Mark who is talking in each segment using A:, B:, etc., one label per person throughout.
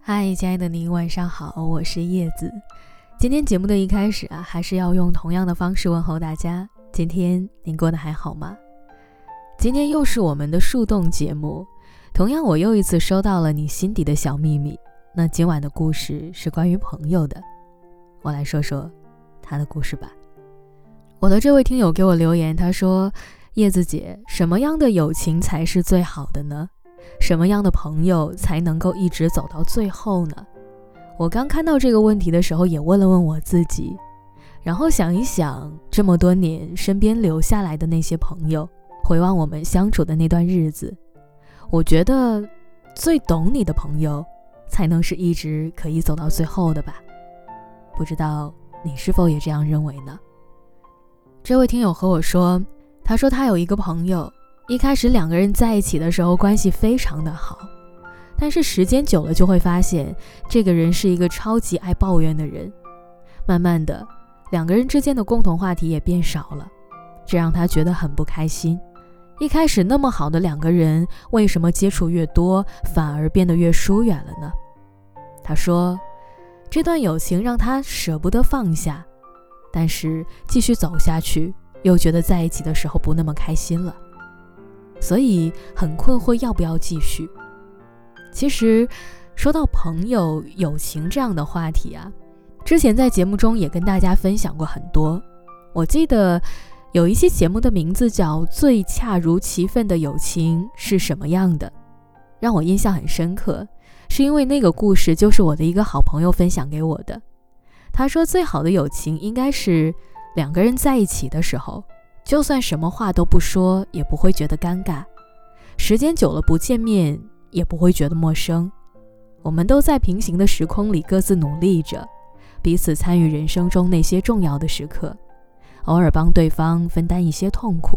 A: 嗨，亲爱的您，晚上好，我是叶子。今天节目的一开始啊，还是要用同样的方式问候大家。今天您过得还好吗？今天又是我们的树洞节目，同样我又一次收到了你心底的小秘密。那今晚的故事是关于朋友的，我来说说他的故事吧。我的这位听友给我留言，他说：“叶子姐，什么样的友情才是最好的呢？什么样的朋友才能够一直走到最后呢？”我刚看到这个问题的时候，也问了问我自己，然后想一想，这么多年身边留下来的那些朋友，回望我们相处的那段日子，我觉得最懂你的朋友。才能是一直可以走到最后的吧？不知道你是否也这样认为呢？这位听友和我说，他说他有一个朋友，一开始两个人在一起的时候关系非常的好，但是时间久了就会发现这个人是一个超级爱抱怨的人。慢慢的，两个人之间的共同话题也变少了，这让他觉得很不开心。一开始那么好的两个人，为什么接触越多反而变得越疏远了呢？他说：“这段友情让他舍不得放下，但是继续走下去，又觉得在一起的时候不那么开心了，所以很困惑要不要继续。”其实，说到朋友、友情这样的话题啊，之前在节目中也跟大家分享过很多。我记得有一期节目的名字叫《最恰如其分的友情是什么样的》，让我印象很深刻。是因为那个故事就是我的一个好朋友分享给我的。他说，最好的友情应该是两个人在一起的时候，就算什么话都不说，也不会觉得尴尬；时间久了不见面，也不会觉得陌生。我们都在平行的时空里各自努力着，彼此参与人生中那些重要的时刻，偶尔帮对方分担一些痛苦。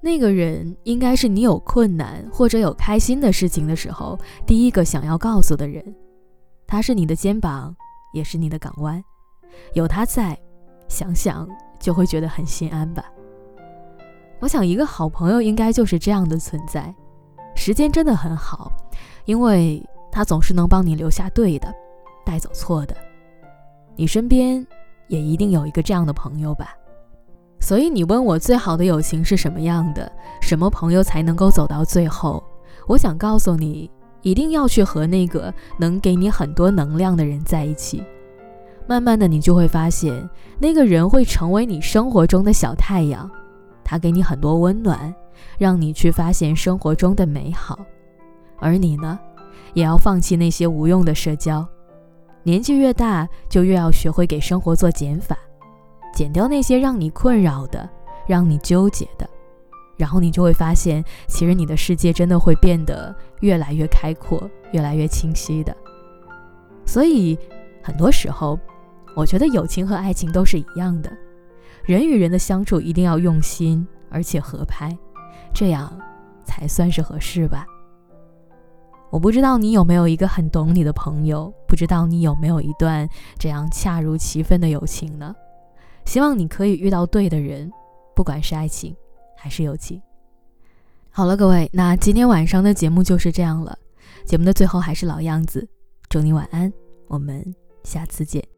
A: 那个人应该是你有困难或者有开心的事情的时候，第一个想要告诉的人。他是你的肩膀，也是你的港湾。有他在，想想就会觉得很心安吧。我想，一个好朋友应该就是这样的存在。时间真的很好，因为他总是能帮你留下对的，带走错的。你身边也一定有一个这样的朋友吧。所以你问我最好的友情是什么样的？什么朋友才能够走到最后？我想告诉你，一定要去和那个能给你很多能量的人在一起。慢慢的，你就会发现，那个人会成为你生活中的小太阳，他给你很多温暖，让你去发现生活中的美好。而你呢，也要放弃那些无用的社交。年纪越大，就越要学会给生活做减法。减掉那些让你困扰的、让你纠结的，然后你就会发现，其实你的世界真的会变得越来越开阔、越来越清晰的。所以，很多时候，我觉得友情和爱情都是一样的，人与人的相处一定要用心而且合拍，这样才算是合适吧。我不知道你有没有一个很懂你的朋友，不知道你有没有一段这样恰如其分的友情呢？希望你可以遇到对的人，不管是爱情还是友情。好了，各位，那今天晚上的节目就是这样了。节目的最后还是老样子，祝你晚安，我们下次见。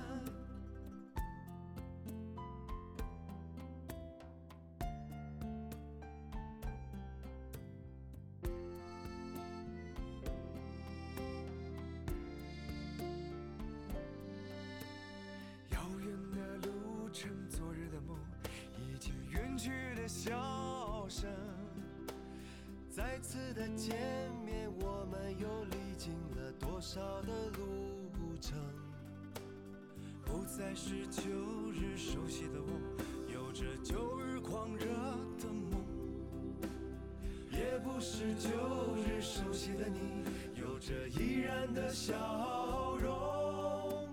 B: 的笑声。再次的见面，我们又历经了多少的路程？不再是旧日熟悉的我，有着旧日狂热的梦；也不是旧日熟悉的你，有着依然的笑容。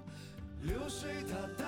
B: 流水它带